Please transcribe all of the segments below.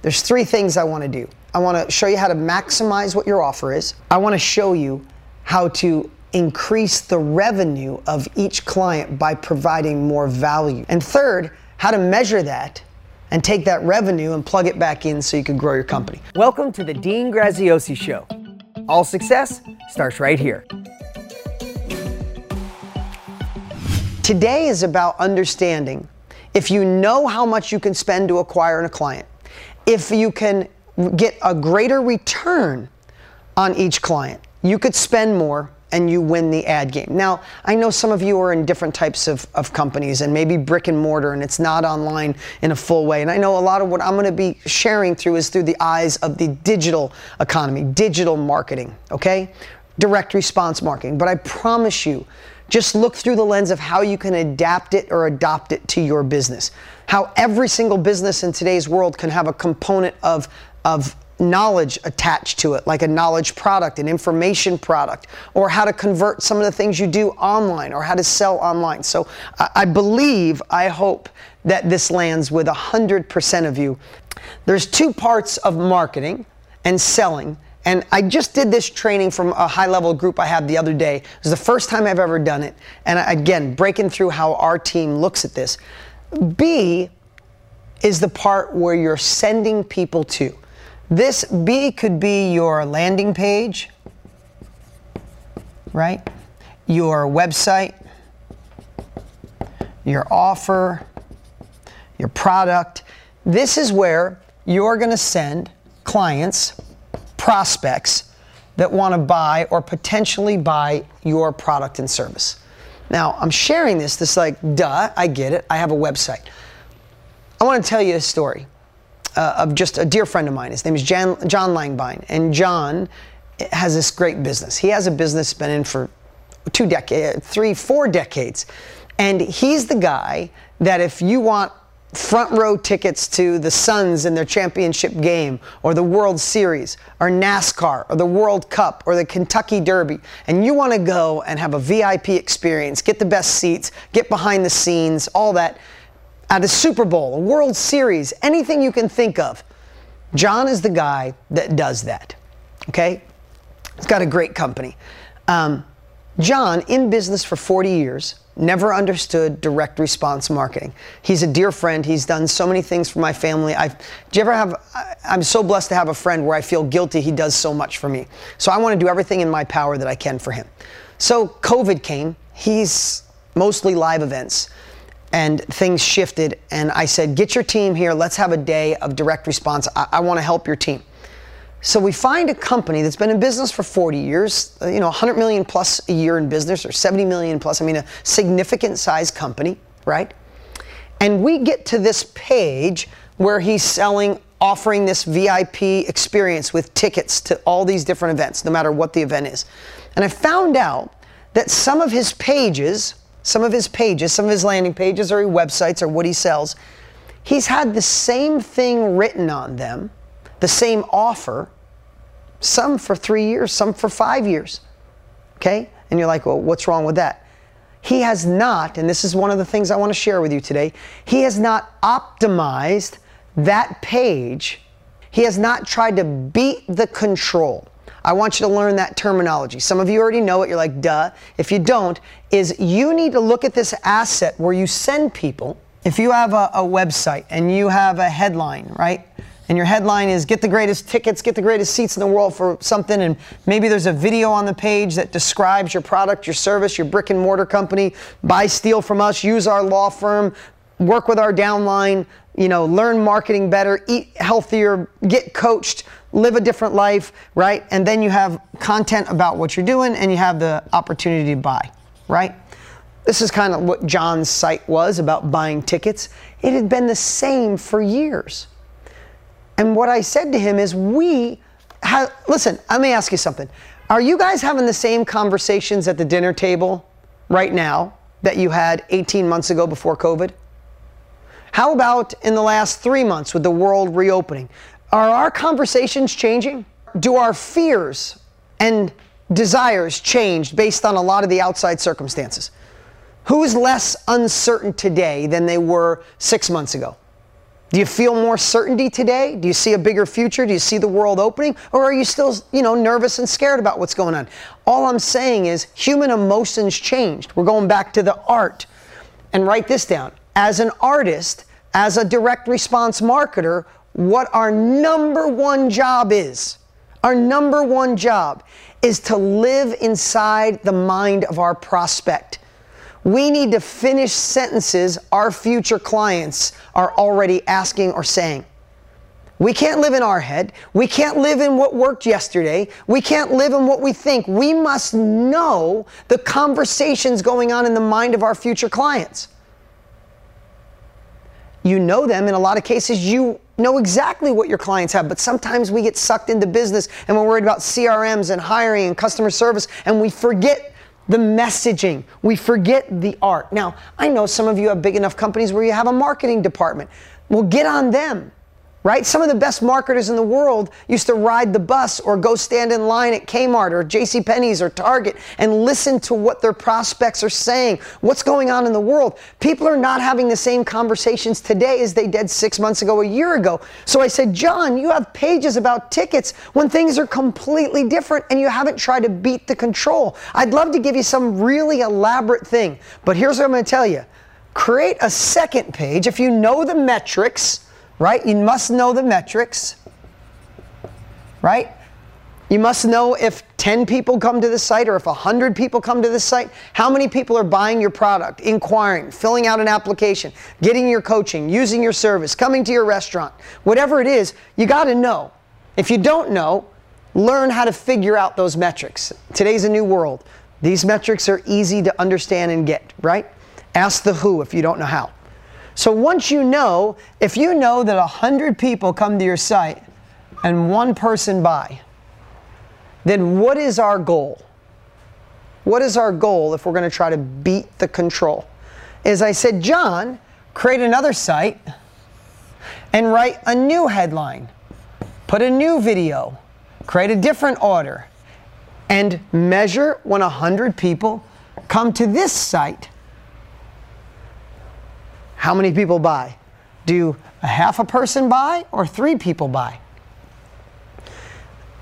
There's three things I want to do. I want to show you how to maximize what your offer is. I want to show you how to increase the revenue of each client by providing more value. And third, how to measure that and take that revenue and plug it back in so you can grow your company. Welcome to the Dean Graziosi Show. All success starts right here. Today is about understanding if you know how much you can spend to acquire a client if you can get a greater return on each client, you could spend more and you win the ad game. Now, I know some of you are in different types of, of companies and maybe brick and mortar and it's not online in a full way. And I know a lot of what I'm to be sharing through is through the eyes of the digital economy, digital marketing, okay? Direct response marketing. But I promise you, just look through the lens of how you can adapt it or adopt it to your business. How every single business in today's world can have a component of, of knowledge attached to it, like a knowledge product, an information product, or how to convert some of the things you do online or how to sell online. So I believe, I hope that this lands with 100% of you. There's two parts of marketing and selling and I just did this training from a high level group I had the other day. It was the first time I've ever done it. And again, breaking through how our team looks at this. B is the part where you're sending people to. This B could be your landing page, right? Your website, your offer, your product. This is where you're going to send clients prospects that want to buy or potentially buy your product and service. Now, I'm sharing this, this like, duh, I get it. I have a website. I want to tell you a story uh, of just a dear friend of mine. His name is Jan, John Langbine. And John has this great business. He has a business been in for two decades, three, four decades. And he's the guy that if you want front row tickets to the Suns in their championship game, or the World Series, or NASCAR, or the World Cup, or the Kentucky Derby, and you want to go and have a VIP experience, get the best seats, get behind the scenes, all that, at a Super Bowl, a World Series, anything you can think of, John is the guy that does that. Okay? He's got a great company. Um, John, in business for 40 years, never understood direct response marketing. He's a dear friend. He's done so many things for my family. I've, do you ever have, I'm so blessed to have a friend where I feel guilty he does so much for me. So I want to do everything in my power that I can for him. So COVID came. He's mostly live events and things shifted. And I said, get your team here. Let's have a day of direct response. I, I want to help your team. So we find a company that's been in business for 40 years, uh, you know, 100 million plus a year in business or 70 million plus, I mean, a significant size company, right? And we get to this page where he's selling, offering this VIP experience with tickets to all these different events, no matter what the event is. And I found out that some of his pages, some of his pages, some of his landing pages or websites or what he sells, he's had the same thing written on them the same offer, some for three years, some for five years. Okay? And you're like, well, what's wrong with that? He has not, and this is one of the things I want to share with you today, he has not optimized that page. He has not tried to beat the control. I want you to learn that terminology. Some of you already know it, you're like, duh. If you don't, is you need to look at this asset where you send people. If you have a, a website and you have a headline, right? And your headline is get the greatest tickets, get the greatest seats in the world for something, and maybe there's a video on the page that describes your product, your service, your brick and mortar company, buy steel from us, use our law firm, work with our downline, you know, learn marketing better, eat healthier, get coached, live a different life, right? And then you have content about what you're doing and you have the opportunity to buy, right? This is kind of what John's site was about buying tickets. It had been the same for years. And what I said to him is, we have, listen, let me ask you something. Are you guys having the same conversations at the dinner table right now that you had 18 months ago before COVID? How about in the last three months with the world reopening? Are our conversations changing? Do our fears and desires change based on a lot of the outside circumstances? Who's less uncertain today than they were six months ago? Do you feel more certainty today? Do you see a bigger future? Do you see the world opening? Or are you still, you know, nervous and scared about what's going on? All I'm saying is human emotions changed. We're going back to the art. And write this down. As an artist, as a direct response marketer, what our number one job is, our number one job is to live inside the mind of our prospect. We need to finish sentences our future clients are already asking or saying. We can't live in our head. We can't live in what worked yesterday. We can't live in what we think. We must know the conversations going on in the mind of our future clients. You know them. In a lot of cases, you know exactly what your clients have, but sometimes we get sucked into business and we're worried about CRMs and hiring and customer service, and we forget the messaging. We forget the art. Now, I know some of you have big enough companies where you have a marketing department. Well, get on them right? Some of the best marketers in the world used to ride the bus or go stand in line at Kmart or J.C. Penney's or Target and listen to what their prospects are saying, what's going on in the world. People are not having the same conversations today as they did six months ago, a year ago. So I said, John, you have pages about tickets when things are completely different and you haven't tried to beat the control. I'd love to give you some really elaborate thing, but here's what I'm going to tell you. Create a second page if you know the metrics right? You must know the metrics, right? You must know if 10 people come to the site or if 100 people come to the site, how many people are buying your product, inquiring, filling out an application, getting your coaching, using your service, coming to your restaurant. Whatever it is, you got to know. If you don't know, learn how to figure out those metrics. Today's a new world. These metrics are easy to understand and get, right? Ask the who if you don't know how. So once you know, if you know that 100 people come to your site and one person buy, then what is our goal? What is our goal if we're going to try to beat the control? As I said, John, create another site and write a new headline, put a new video, create a different order, and measure when 100 people come to this site how many people buy? Do a half a person buy or three people buy?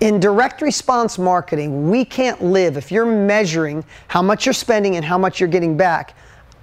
In direct response marketing, we can't live if you're measuring how much you're spending and how much you're getting back.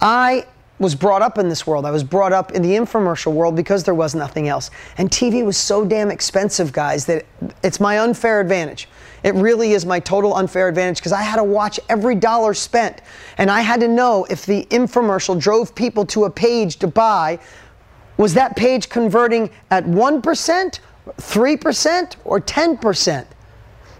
I was brought up in this world. I was brought up in the infomercial world because there was nothing else. And TV was so damn expensive, guys, that it's my unfair advantage. It really is my total unfair advantage because I had to watch every dollar spent. And I had to know if the infomercial drove people to a page to buy, was that page converting at 1%, 3%, or 10%?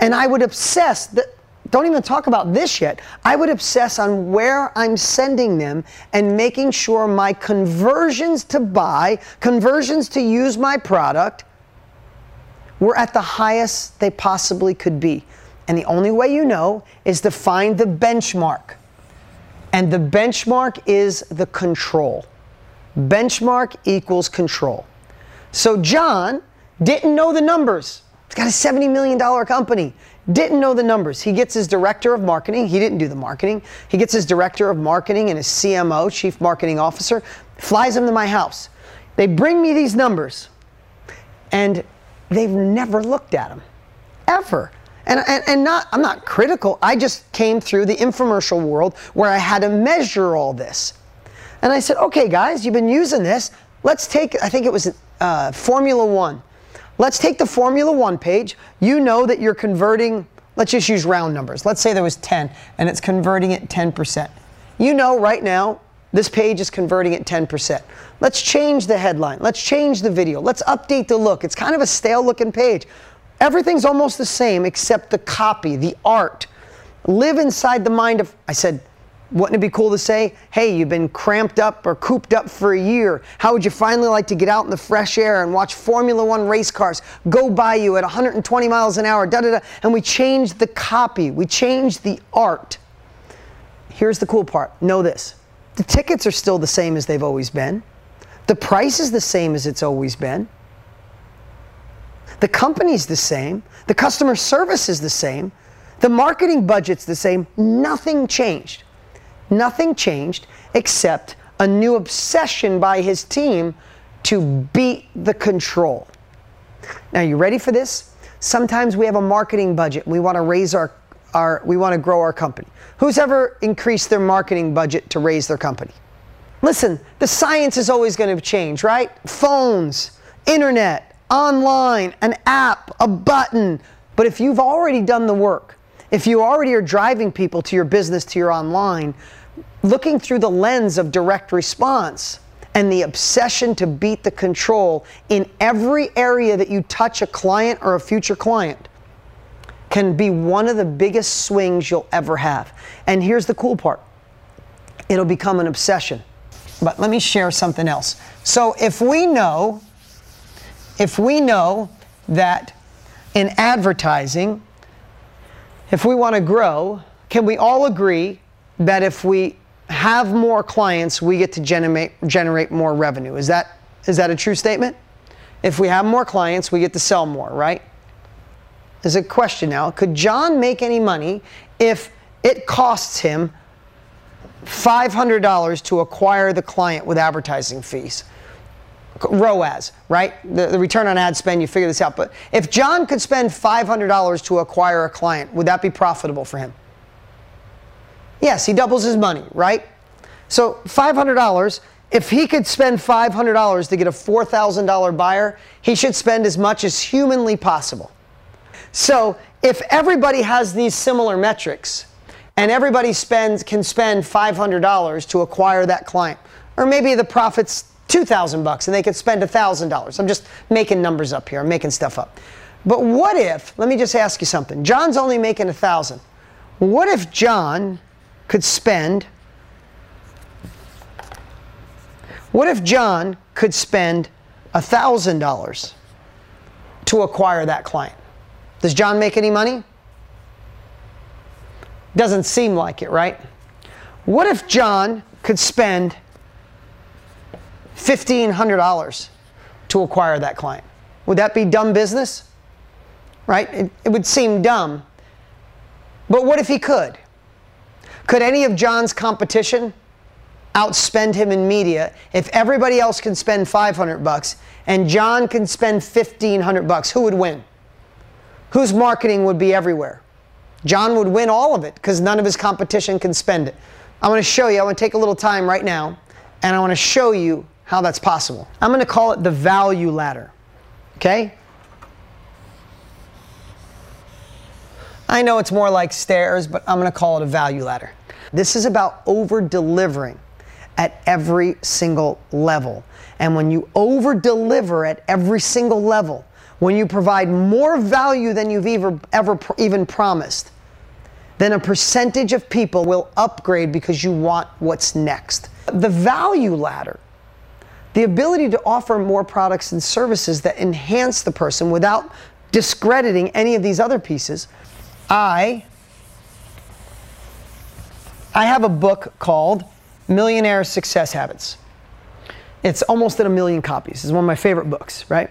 And I would obsess that don't even talk about this yet. I would obsess on where I'm sending them and making sure my conversions to buy, conversions to use my product, were at the highest they possibly could be. And the only way you know is to find the benchmark. And the benchmark is the control. Benchmark equals control. So John didn't know the numbers. He's got a $70 million company. Didn't know the numbers. He gets his director of marketing. He didn't do the marketing. He gets his director of marketing and his CMO, chief marketing officer, flies him to my house. They bring me these numbers. And they've never looked at them, ever. And, and, and not, I'm not critical. I just came through the infomercial world where I had to measure all this. And I said, okay, guys, you've been using this. Let's take, I think it was uh, Formula One. Let's take the Formula One page. You know that you're converting, let's just use round numbers. Let's say there was 10 and it's converting at 10%. You know right now this page is converting at 10%. Let's change the headline. Let's change the video. Let's update the look. It's kind of a stale looking page. Everything's almost the same except the copy, the art. Live inside the mind of, I said, wouldn't it be cool to say, hey, you've been cramped up or cooped up for a year. How would you finally like to get out in the fresh air and watch Formula One race cars go by you at 120 miles an hour, da da da? And we changed the copy, we changed the art. Here's the cool part know this the tickets are still the same as they've always been. The price is the same as it's always been. The company's the same. The customer service is the same. The marketing budget's the same. Nothing changed. Nothing changed except a new obsession by his team to beat the control. Now, you ready for this? Sometimes we have a marketing budget. We want to raise our, our we want to grow our company. Who's ever increased their marketing budget to raise their company? Listen, the science is always going to change, right? Phones, internet, online, an app, a button. But if you've already done the work, if you already are driving people to your business, to your online, looking through the lens of direct response and the obsession to beat the control in every area that you touch a client or a future client can be one of the biggest swings you'll ever have. And here's the cool part it'll become an obsession. But let me share something else. So if we know, if we know that in advertising, if we want to grow, can we all agree that if we have more clients, we get to generate, generate more revenue? Is that, is that a true statement? If we have more clients, we get to sell more, right? There's a question now. Could John make any money if it costs him $500 to acquire the client with advertising fees. ROAS, right? The, the, return on ad spend, you figure this out. But if John could spend $500 to acquire a client, would that be profitable for him? Yes, he doubles his money, right? So $500, if he could spend $500 to get a $4,000 buyer, he should spend as much as humanly possible. So if everybody has these similar metrics, and everybody spends can spend $500 to acquire that client. Or maybe the profit's 2000 bucks and they could spend $1,000. I'm just making numbers up here. I'm making stuff up. But what if, let me just ask you something. John's only making 1000. What if John could spend What if John could spend $1,000 to acquire that client? Does John make any money? Doesn't seem like it, right? What if John could spend $1,500 to acquire that client? Would that be dumb business? Right? It, it, would seem dumb. But what if he could? Could any of John's competition outspend him in media if everybody else can spend 500 bucks and John can spend 1500 bucks? Who would win? Whose marketing would be everywhere? John would win all of it because none of his competition can spend it. I'm going to show you, I want to take a little time right now, and I want to show you how that's possible. I'm going to call it the value ladder. Okay? I know it's more like stairs, but I'm going to call it a value ladder. This is about over delivering at every single level. And when you over deliver at every single level, when you provide more value than you've ever, ever even promised, then a percentage of people will upgrade because you want what's next. The value ladder, the ability to offer more products and services that enhance the person without discrediting any of these other pieces. I I have a book called Millionaire Success Habits. It's almost at a million copies. It's one of my favorite books, right?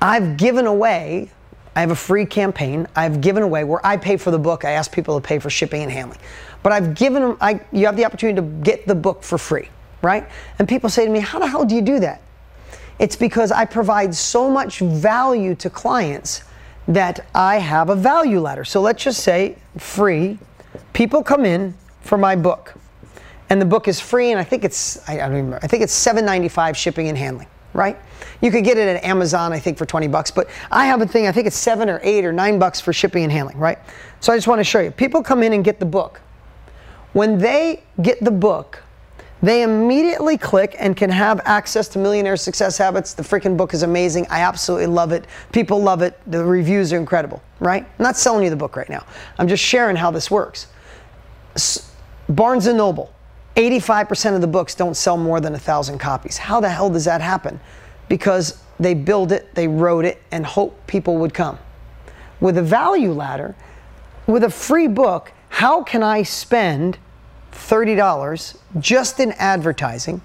I've given away, I have a free campaign. I've given away where I pay for the book. I ask people to pay for shipping and handling. But I've given them, I, you have the opportunity to get the book for free, right? And people say to me, How the hell do you do that? It's because I provide so much value to clients that I have a value ladder. So let's just say free. People come in for my book. And the book is free, and I think it's I, I don't remember, I think it's $7.95 shipping and handling right? You could get it at Amazon, I think, for 20 bucks, but I have a thing, I think it's seven or eight or nine bucks for shipping and handling, right? So I just want to show you. People come in and get the book. When they get the book, they immediately click and can have access to Millionaire Success Habits. The freaking book is amazing. I absolutely love it. People love it. The reviews are incredible, right? I'm not selling you the book right now. I'm just sharing how this works. Barnes and Noble, 85% of the books don't sell more than a thousand copies. How the hell does that happen? Because they build it, they wrote it, and hope people would come. With a value ladder, with a free book, how can I spend $30 just in advertising?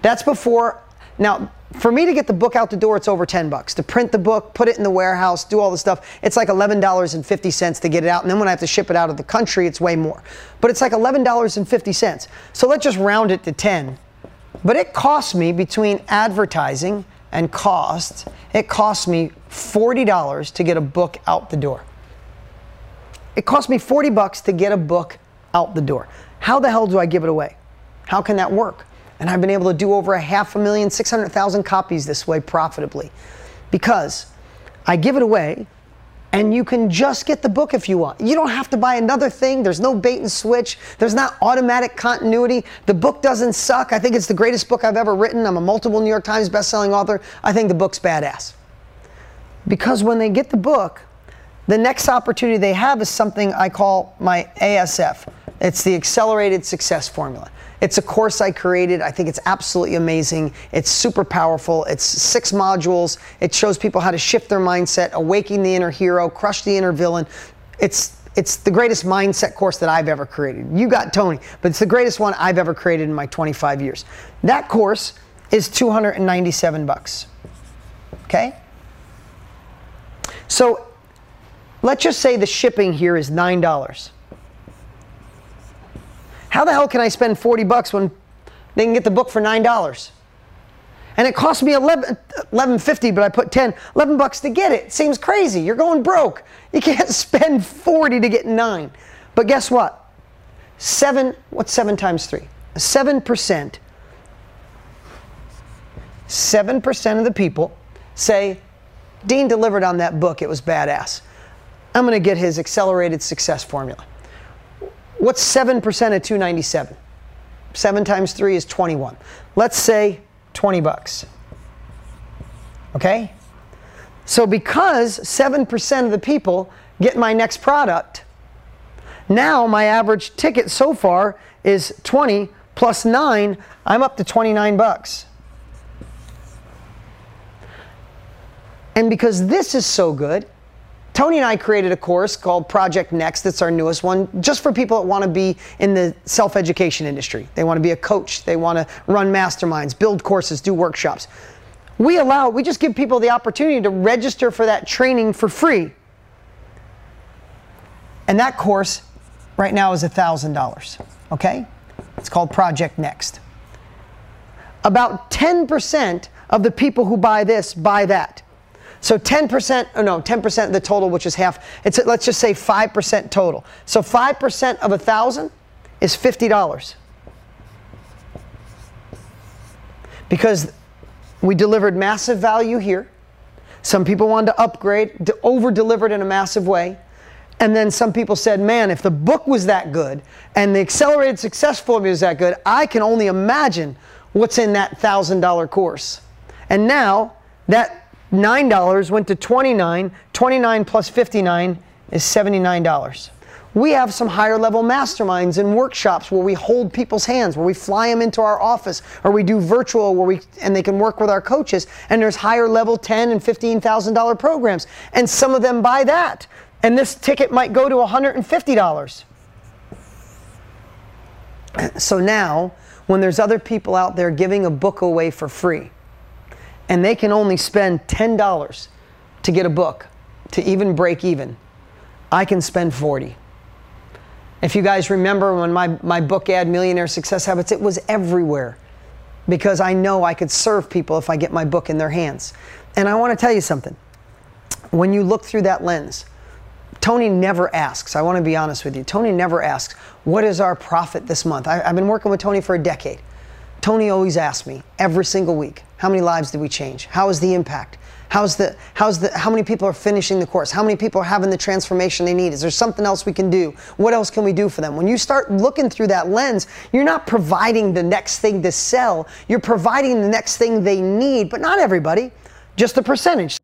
That's before, now, for me to get the book out the door, it's over 10 bucks. To print the book, put it in the warehouse, do all the stuff, it's like $11.50 to get it out. And then when I have to ship it out of the country, it's way more. But it's like $11.50. So let's just round it to 10. But it cost me between advertising and cost, it cost me $40 to get a book out the door. It cost me 40 bucks to get a book out the door. How the hell do I give it away? How can that work? And I've been able to do over a half a million, 600,000 copies this way profitably because I give it away and you can just get the book if you want. You don't have to buy another thing. There's no bait and switch. There's not automatic continuity. The book doesn't suck. I think it's the greatest book I've ever written. I'm a multiple New York Times bestselling author. I think the book's badass. Because when they get the book, the next opportunity they have is something I call my ASF. It's the Accelerated Success Formula. It's a course I created. I think it's absolutely amazing. It's super powerful. It's six modules. It shows people how to shift their mindset, awaken the inner hero, crush the inner villain. It's it's the greatest mindset course that I've ever created. You got Tony, but it's the greatest one I've ever created in my 25 years. That course is 297 bucks. Okay? So let's just say the shipping here is $9. How the hell can I spend 40 bucks when they can get the book for $9? And it cost me 11, 11.50, but I put 10, 11 bucks to get it. Seems crazy. You're going broke. You can't spend 40 to get 9. But guess what? 7, what's 7 times 3? 7%. 7% of the people say, Dean delivered on that book. It was badass. I'm going to get his accelerated success formula. What's 7% of 297? 7 times 3 is 21. Let's say 20 bucks. Okay? So because 7% of the people get my next product, now my average ticket so far is 20 plus 9, I'm up to 29 bucks. And because this is so good, Tony and I created a course called Project Next. That's our newest one, just for people that want to be in the self education industry. They want to be a coach, they want to run masterminds, build courses, do workshops. We allow, we just give people the opportunity to register for that training for free. And that course right now is $1,000. Okay? It's called Project Next. About 10% of the people who buy this buy that. So 10%, oh no, 10% of the total, which is half, it's let's just say 5% total. So 5% of a thousand is $50. Because we delivered massive value here. Some people wanted to upgrade, to over delivered in a massive way. And then some people said, man, if the book was that good and the accelerated success formula is that good, I can only imagine what's in that $1,000 course. And now that $9 went to 29. 29 plus 59 is $79. We have some higher level masterminds and workshops where we hold people's hands, where we fly them into our office, or we do virtual where we and they can work with our coaches. And there's higher level ten and fifteen thousand dollar programs, and some of them buy that. And this ticket might go to $150. So now, when there's other people out there giving a book away for free, and they can only spend $10 to get a book to even break even, I can spend 40. If you guys remember when my, my book ad, Millionaire Success Habits, it was everywhere because I know I could serve people if I get my book in their hands. And I want to tell you something. When you look through that lens, Tony never asks, I want to be honest with you, Tony never asks, what is our profit this month? I, have been working with Tony for a decade. Tony always asks me every single week, how many lives did we change? How is the impact? How's the, how's the, how many people are finishing the course? How many people are having the transformation they need? Is there something else we can do? What else can we do for them? When you start looking through that lens, you're not providing the next thing to sell. You're providing the next thing they need, but not everybody, just a percentage.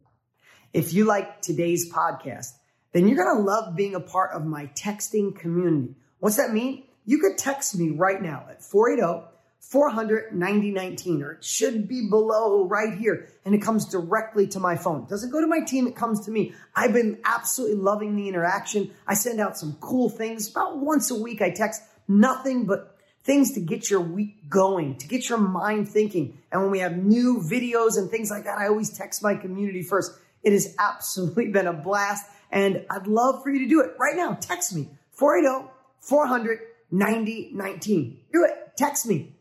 If you like today's podcast, then you're going to love being a part of my texting community. What's that mean? You could text me right now at 480 400 9019, or it should be below right here. And it comes directly to my phone. It doesn't go to my team, it comes to me. I've been absolutely loving the interaction. I send out some cool things. About once a week, I text nothing but things to get your week going, to get your mind thinking. And when we have new videos and things like that, I always text my community first. It has absolutely been a blast. And I'd love for you to do it right now. Text me 480 400 9019. Do it. Text me